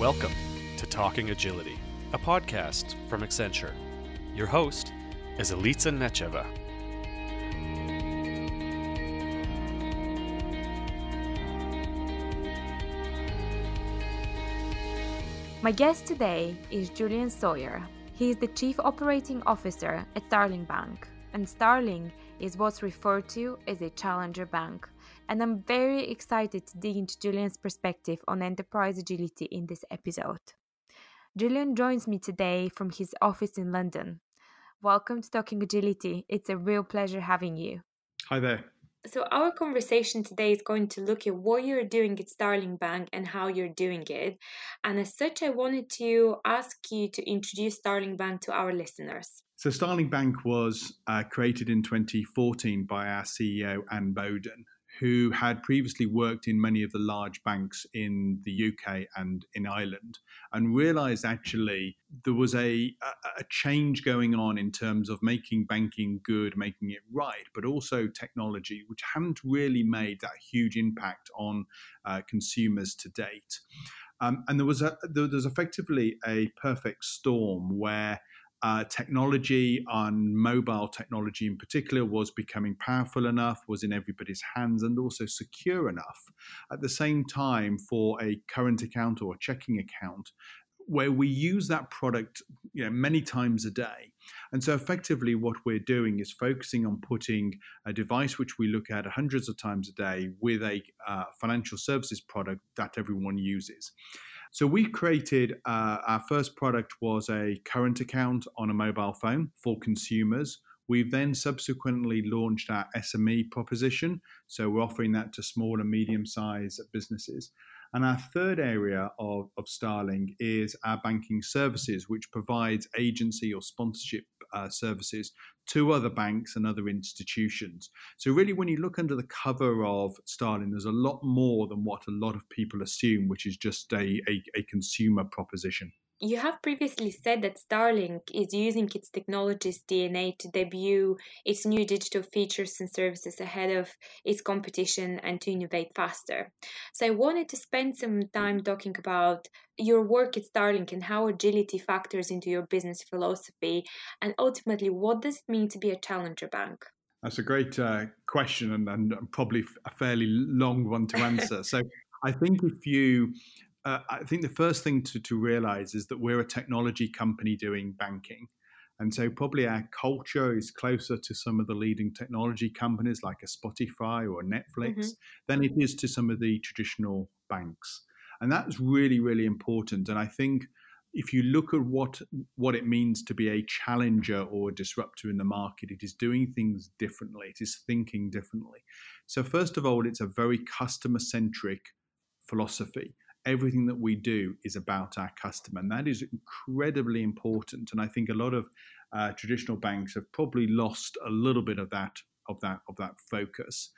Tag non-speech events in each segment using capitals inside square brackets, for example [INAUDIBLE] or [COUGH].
Welcome to Talking Agility, a podcast from Accenture. Your host is Elitsa Nacheva. My guest today is Julian Sawyer. He is the Chief Operating Officer at Starling Bank, and Starling is what's referred to as a challenger bank. And I'm very excited to dig into Julian's perspective on enterprise agility in this episode. Julian joins me today from his office in London. Welcome to Talking Agility. It's a real pleasure having you. Hi there. So, our conversation today is going to look at what you're doing at Starling Bank and how you're doing it. And as such, I wanted to ask you to introduce Starling Bank to our listeners. So, Starling Bank was uh, created in 2014 by our CEO, Anne Boden, who had previously worked in many of the large banks in the UK and in Ireland, and realized actually there was a, a, change going on in terms of making banking good, making it right, but also technology, which hadn't really made that huge impact on uh, consumers to date. Um, and there was a, there was effectively a perfect storm where uh, technology on mobile technology in particular was becoming powerful enough, was in everybody's hands, and also secure enough at the same time for a current account or a checking account where we use that product you know, many times a day. And so, effectively, what we're doing is focusing on putting a device which we look at hundreds of times a day with a uh, financial services product that everyone uses. So we created uh, our first product was a current account on a mobile phone for consumers. We've then subsequently launched our SME proposition. So we're offering that to small and medium sized businesses. And our third area of, of Starling is our banking services, which provides agency or sponsorship uh, services to other banks and other institutions. So, really, when you look under the cover of Starling, there's a lot more than what a lot of people assume, which is just a, a, a consumer proposition. You have previously said that Starling is using its technology's DNA to debut its new digital features and services ahead of its competition and to innovate faster. So I wanted to spend some time talking about your work at Starling and how agility factors into your business philosophy and ultimately what does it mean to be a challenger bank? That's a great uh, question and, and probably a fairly long one to answer. [LAUGHS] so I think if you uh, I think the first thing to, to realize is that we're a technology company doing banking. And so, probably our culture is closer to some of the leading technology companies like a Spotify or Netflix mm-hmm. than it is to some of the traditional banks. And that's really, really important. And I think if you look at what what it means to be a challenger or a disruptor in the market, it is doing things differently. It is thinking differently. So first of all, it's a very customer centric philosophy everything that we do is about our customer. And that is incredibly important. And I think a lot of uh, traditional banks have probably lost a little bit of that of that of that focus.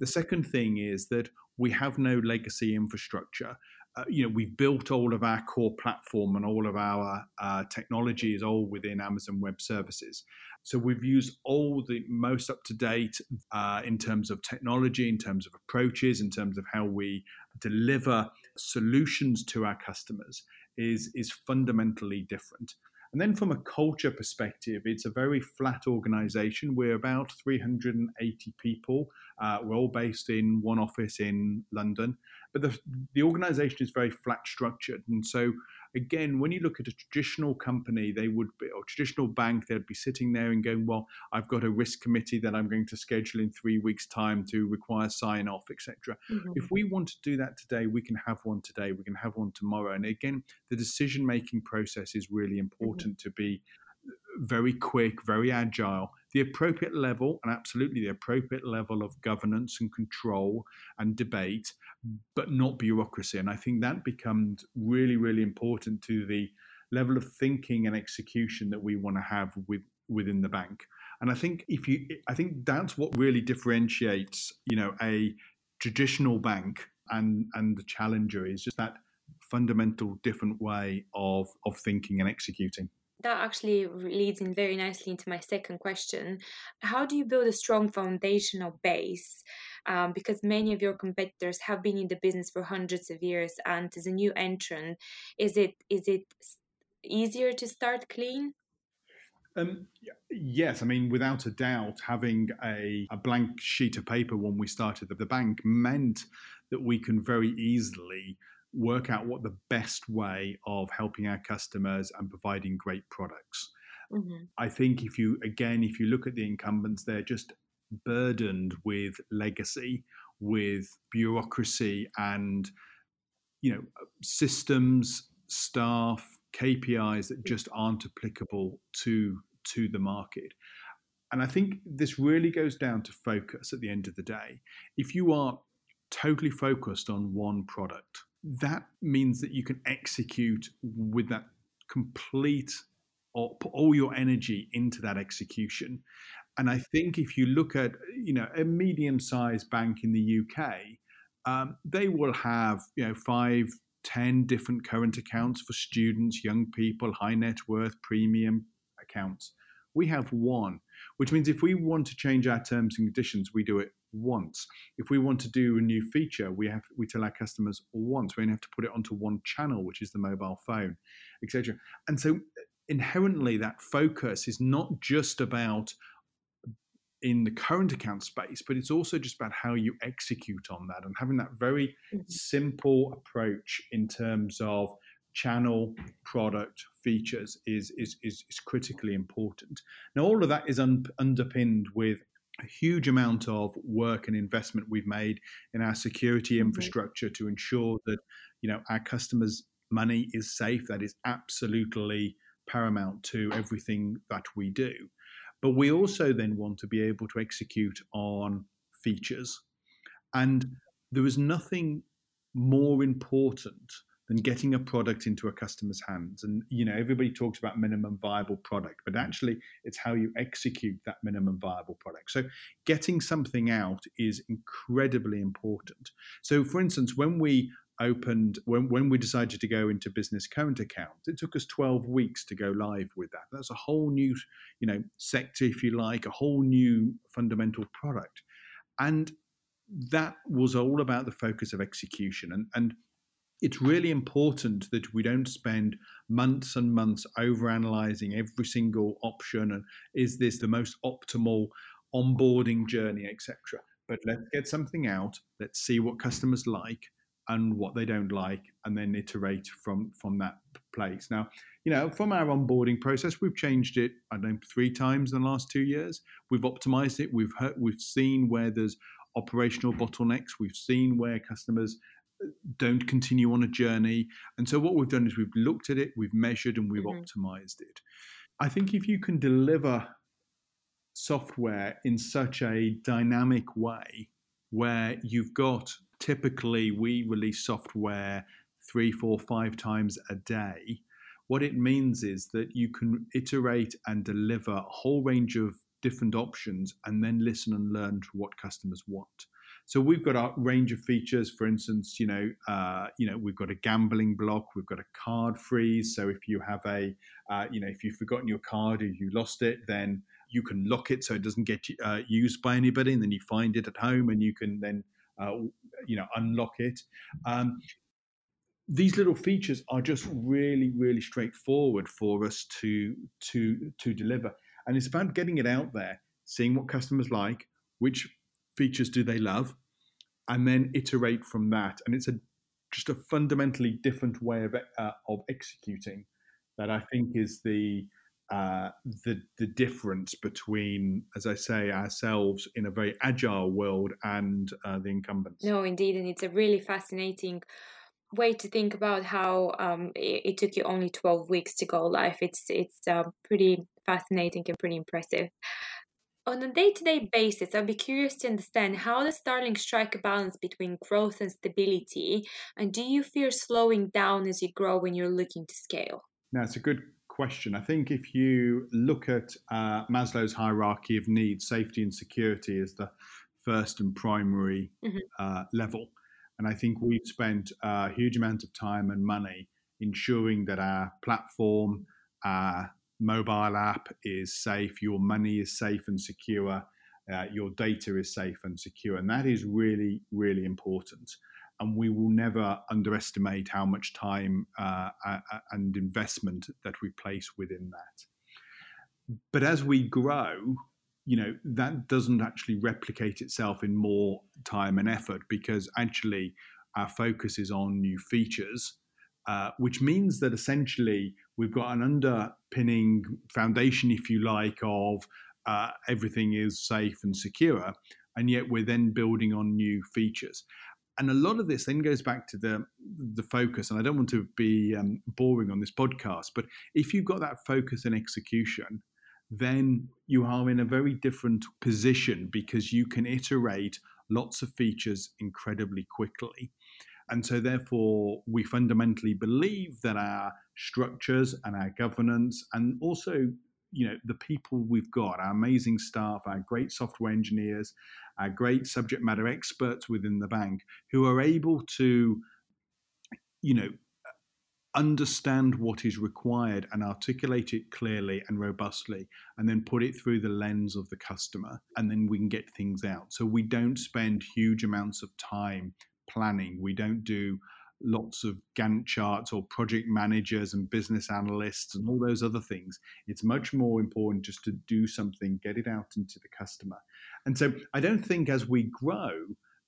The second thing is that we have no legacy infrastructure. Uh, you know, we've built all of our core platform and all of our uh, technology is all within Amazon Web Services. So we've used all the most up to date uh, in terms of technology, in terms of approaches, in terms of how we deliver solutions to our customers is, is fundamentally different. And then from a culture perspective, it's a very flat organization. We're about 380 people. Uh, we're all based in one office in London. But the, the organization is very flat structured. And so again, when you look at a traditional company, they would be, or traditional bank, they'd be sitting there and going, well, I've got a risk committee that I'm going to schedule in three weeks' time to require sign off, etc. Mm-hmm. If we want to do that today, we can have one today, we can have one tomorrow. And again, the decision making process is really important mm-hmm. to be very quick, very agile, the appropriate level, and absolutely the appropriate level of governance and control and debate, but not bureaucracy. And I think that becomes really, really important to the level of thinking and execution that we want to have with within the bank. And I think if you, I think that's what really differentiates, you know, a traditional bank and and the challenger is just that fundamental different way of of thinking and executing that actually leads in very nicely into my second question. How do you build a strong foundational base? Um, because many of your competitors have been in the business for hundreds of years, and as a new entrant, is it is it easier to start clean? Um, yes, I mean, without a doubt, having a, a blank sheet of paper when we started the bank meant that we can very easily work out what the best way of helping our customers and providing great products. Mm-hmm. I think if you, again, if you look at the incumbents, they're just burdened with legacy, with bureaucracy and, you know, systems, staff, KPIs that just aren't applicable to to the market. And I think this really goes down to focus at the end of the day. If you are totally focused on one product, that means that you can execute with that complete or put all your energy into that execution. And I think if you look at you know a medium-sized bank in the UK, um, they will have you know five, ten different current accounts for students, young people, high net worth, premium accounts. We have one, which means if we want to change our terms and conditions, we do it once. If we want to do a new feature, we have we tell our customers once. We only have to put it onto one channel, which is the mobile phone, etc. And so inherently, that focus is not just about in the current account space, but it's also just about how you execute on that and having that very mm-hmm. simple approach in terms of channel, product, features is, is, is, is critically important. Now, all of that is un- underpinned with a huge amount of work and investment we've made in our security mm-hmm. infrastructure to ensure that you know our customers' money is safe. That is absolutely paramount to everything that we do. But we also then want to be able to execute on features. And there is nothing more important than getting a product into a customer's hands. And you know, everybody talks about minimum viable product, but actually it's how you execute that minimum viable product. So getting something out is incredibly important. So for instance, when we opened when, when we decided to go into business current account it took us 12 weeks to go live with that that's a whole new you know sector if you like a whole new fundamental product and that was all about the focus of execution and and it's really important that we don't spend months and months over analyzing every single option and is this the most optimal onboarding journey etc but let's get something out. Let's see what customers like and what they don't like and then iterate from from that place. Now you know from our onboarding process we've changed it i don't know three times in the last two years. We've optimized it. We've heard, we've seen where there's operational bottlenecks. We've seen where customers don't continue on a journey. And so what we've done is we've looked at it, we've measured, and we've mm-hmm. optimized it. I think if you can deliver software in such a dynamic way where you've got typically we release software three, four, five times a day. What it means is that you can iterate and deliver a whole range of different options and then listen and learn to what customers want. So we've got a range of features. For instance, you know, uh, you know, we've got a gambling block, we've got a card freeze. So if you have a, uh, you know, if you've forgotten your card or you lost it, then you can lock it so it doesn't get uh, used by anybody, and then you find it at home, and you can then, uh, you know, unlock it. Um, these little features are just really, really straightforward for us to to to deliver, and it's about getting it out there, seeing what customers like, which features do they love, and then iterate from that. And it's a just a fundamentally different way of uh, of executing that I think is the uh, the the difference between, as I say, ourselves in a very agile world and uh, the incumbents. No, indeed, and it's a really fascinating way to think about how um, it, it, took you only 12 weeks to go live it's it's uh, pretty fascinating and pretty impressive on a day to day basis, I'd be curious to understand how does Starling strike a balance between growth and stability? And do you fear slowing down as you grow when you're looking to scale? Now, it's a good question. I think if you look at uh, Maslow's hierarchy of needs, safety and security is the first and primary mm-hmm. uh, level. And I think we've spent a huge amount of time and money ensuring that our platform, our mobile app is safe, your money is safe and secure, uh, your data is safe and secure. And that is really, really important. And we will never underestimate how much time uh, and investment that we place within that. But as we grow, you know, that doesn't actually replicate itself in more time and effort because actually our focus is on new features, uh, which means that essentially we've got an underpinning foundation, if you like, of uh, everything is safe and secure, and yet we're then building on new features. And a lot of this then goes back to the the focus. And I don't want to be um, boring on this podcast, but if you've got that focus and execution, then you are in a very different position because you can iterate lots of features incredibly quickly. And so, therefore, we fundamentally believe that our structures and our governance, and also, you know, the people we've got, our amazing staff, our great software engineers, our great subject matter experts within the bank, who are able to, you know, understand what is required and articulate it clearly and robustly, and then put it through the lens of the customer, and then we can get things out. So we don't spend huge amounts of time planning. We don't do lots of Gantt charts or project managers and business analysts and all those other things. It's much more important just to do something, get it out into the customer. And so I don't think as we grow,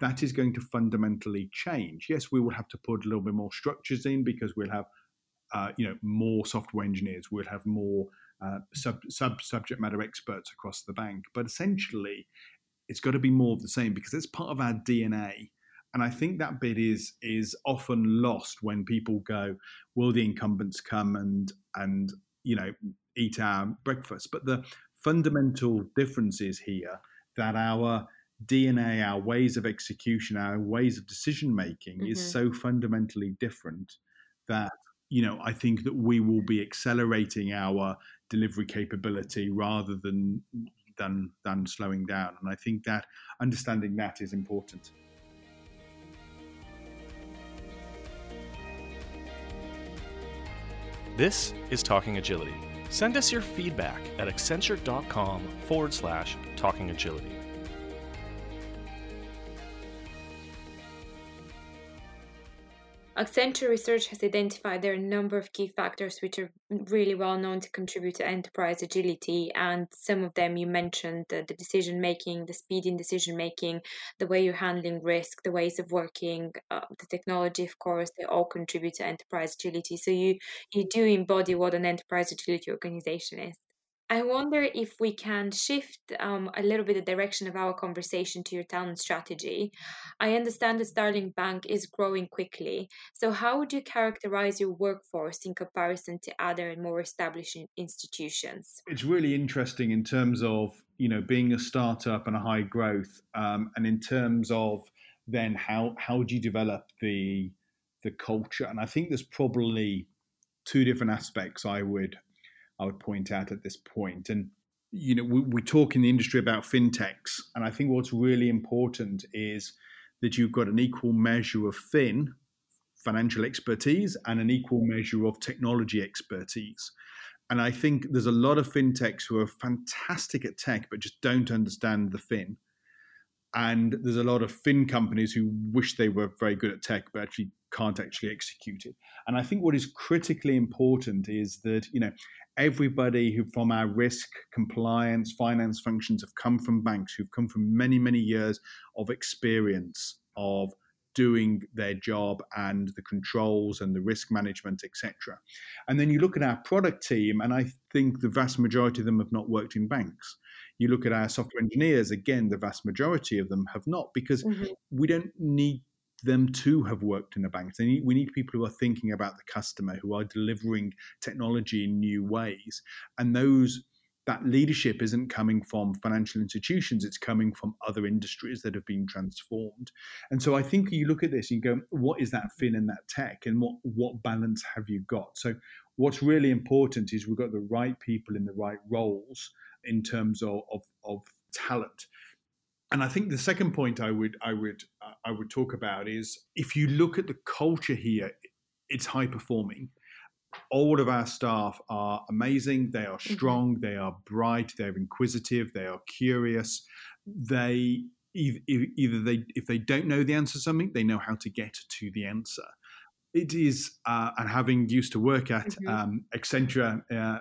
that is going to fundamentally change. Yes, we will have to put a little bit more structures in because we'll have, uh, you know, more software engineers. We'll have more uh, sub, sub subject matter experts across the bank. But essentially, it's got to be more of the same because it's part of our DNA. And I think that bit is is often lost when people go, "Will the incumbents come and and you know eat our breakfast?" But the fundamental difference is here that our DNA, our ways of execution, our ways of decision making mm-hmm. is so fundamentally different that you know I think that we will be accelerating our delivery capability rather than than than slowing down. And I think that understanding that is important. This is Talking Agility. Send us your feedback at accenture.com forward slash talking agility. Accenture research has identified there are a number of key factors which are really well known to contribute to enterprise agility. And some of them you mentioned the, the decision making, the speed in decision making, the way you're handling risk, the ways of working, uh, the technology, of course, they all contribute to enterprise agility. So you, you do embody what an enterprise agility organization is. I wonder if we can shift um, a little bit the direction of our conversation to your talent strategy. I understand that Starling Bank is growing quickly. So, how would you characterize your workforce in comparison to other and more established institutions? It's really interesting in terms of you know being a startup and a high growth, um, and in terms of then how how do you develop the the culture? And I think there's probably two different aspects I would I would point out at this point. And you know, we, we talk in the industry about fintechs, and I think what's really important is that you've got an equal measure of fin financial expertise and an equal measure of technology expertise. And I think there's a lot of fintechs who are fantastic at tech, but just don't understand the fin. And there's a lot of fin companies who wish they were very good at tech, but actually can't actually execute it. And I think what is critically important is that, you know, everybody who from our risk compliance finance functions have come from banks who've come from many many years of experience of doing their job and the controls and the risk management etc and then you look at our product team and i think the vast majority of them have not worked in banks you look at our software engineers again the vast majority of them have not because mm-hmm. we don't need them to have worked in a bank. Need, we need people who are thinking about the customer, who are delivering technology in new ways, and those that leadership isn't coming from financial institutions it's coming from other industries that have been transformed. And so i think you look at this and you go what is that fin in that tech? And what what balance have you got? So what's really important is we've got the right people in the right roles in terms of, of, of talent and I think the second point I would I would uh, I would talk about is if you look at the culture here, it's high performing, all of our staff are amazing. They are Mm-hmm. strong. They are bright. They're inquisitive. They are curious. They either, either they if they don't know the answer to something, they know how to get to the answer. It is, uh, and having used to work at Mhm. um, Accenture uh,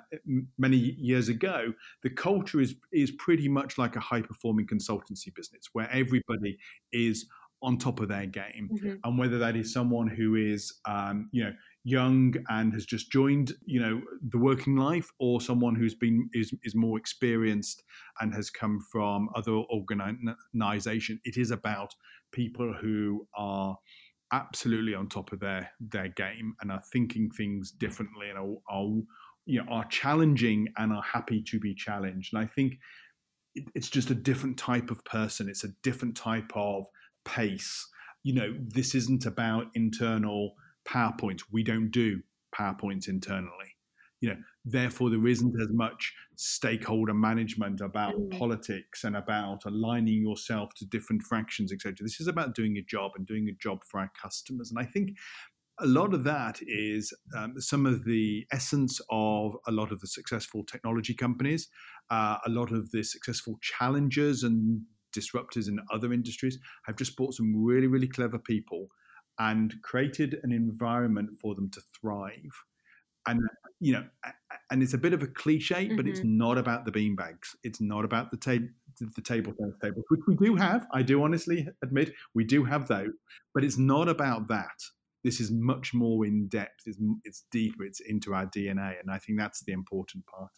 many years ago, the culture is is pretty much like a high performing consultancy business where everybody is on top of their game Mhm. and whether that is someone who is um, you know young and has just joined you know the working life or someone who's been is, is more experienced and has come from other organization it is about people who are absolutely on top of their their game and are thinking things differently and are, are you know are challenging and are happy to be challenged and i think it, it's just a different type of person it's a different type of pace you know this isn't about internal PowerPoints. We don't do PowerPoints internally. You know, therefore there isn't as much stakeholder management about Mm. politics and about aligning yourself to different fractions, etc. This is about doing a job and doing a job for our customers. And I think a lot of that is um, some of the essence of a lot of the successful technology companies, uh, a lot of the successful challengers and disruptors in other industries have just brought some really, really clever people and created an environment for them to thrive. And you know, and it's a bit of a cliche, but it's not about the beanbags. It's not about the table, the table tennis tables, which we do have. I do honestly admit we do have those, but it's not about that. This is much more in depth. It's, it's deeper. It's into our DNA, and I think that's the important part.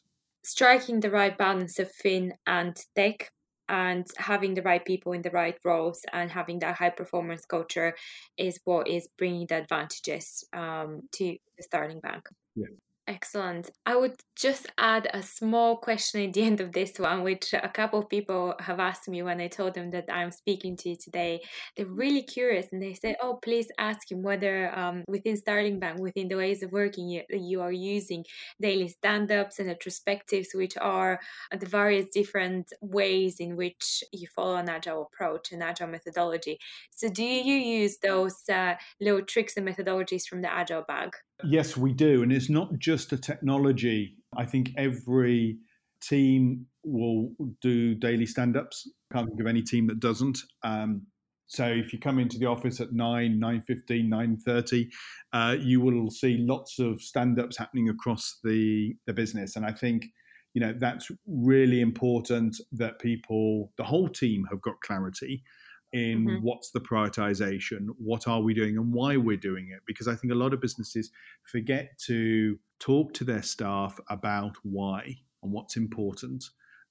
Striking the right balance of fin and tech and having the right people in the right roles and having that high performance culture is what is bringing the advantages um, to the starling bank yeah. excellent i would just add a small question at the end of this one which a couple of people have asked me when i told them that i'm speaking to you today they're really curious and they said oh please ask him whether um, within starling bank within the ways of working you, you are using daily stand-ups and retrospectives which are the various different ways in which you follow an agile approach and agile methodology. So, do you use those uh, little tricks and methodologies from the agile bag? Yes, we do. And it's not just a technology. I think every team will do daily stand ups. Can't think of any team that doesn't. Um, so if you come into the office at 9, 9.15, 9.30, uh, you will see lots of stand-ups happening across the, the business. And I think, you know, that's really important that people, the whole team have got clarity in mm-hmm. what's the prioritization, what are we doing and why we're doing it. Because I think a lot of businesses forget to talk to their staff about why and what's important.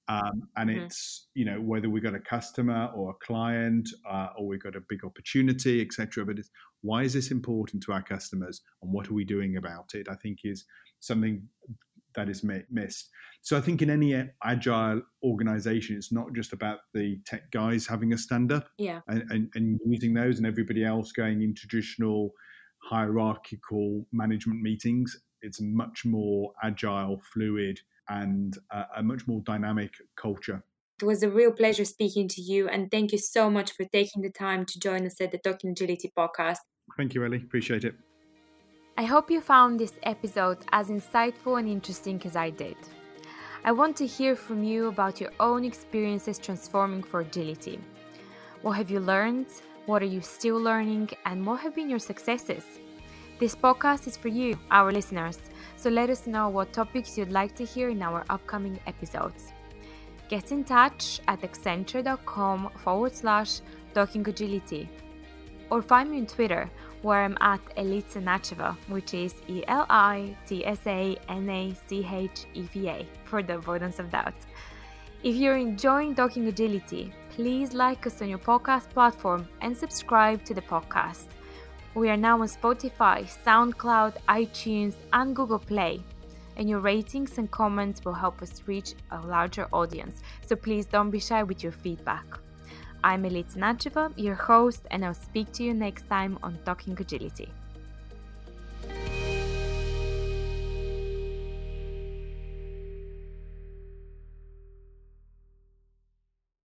Um, and mm-hmm. it's you know whether we've got a customer or a client uh, or we've got a big opportunity etc but it's why is this important to our customers and what are we doing about it i think is something that is missed so i think in any agile organization it's not just about the tech guys having a stand up yeah. and, and, and using those and everybody else going in traditional hierarchical management meetings it's much more agile fluid and a, a much more dynamic culture. It was a real pleasure speaking to you, and thank you so much for taking the time to join us at the Talking Agility podcast. Thank you, Ellie. Appreciate it. I hope you found this episode as insightful and interesting as I did. I want to hear from you about your own experiences transforming for agility. What have you learned? What are you still learning? And what have been your successes? This podcast is for you, our listeners, so let us know what topics you'd like to hear in our upcoming episodes. Get in touch at accenture.com forward slash talking agility or find me on Twitter where I'm at Elitsa Nacheva, which is E L I T S A N A C H E V A for the avoidance of doubt. If you're enjoying Talking Agility, please like us on your podcast platform and subscribe to the podcast. We are now on Spotify, SoundCloud, iTunes, and Google Play. And your ratings and comments will help us reach a larger audience, so please don't be shy with your feedback. I'm Elitsa Nacheva, your host, and I'll speak to you next time on Talking Agility.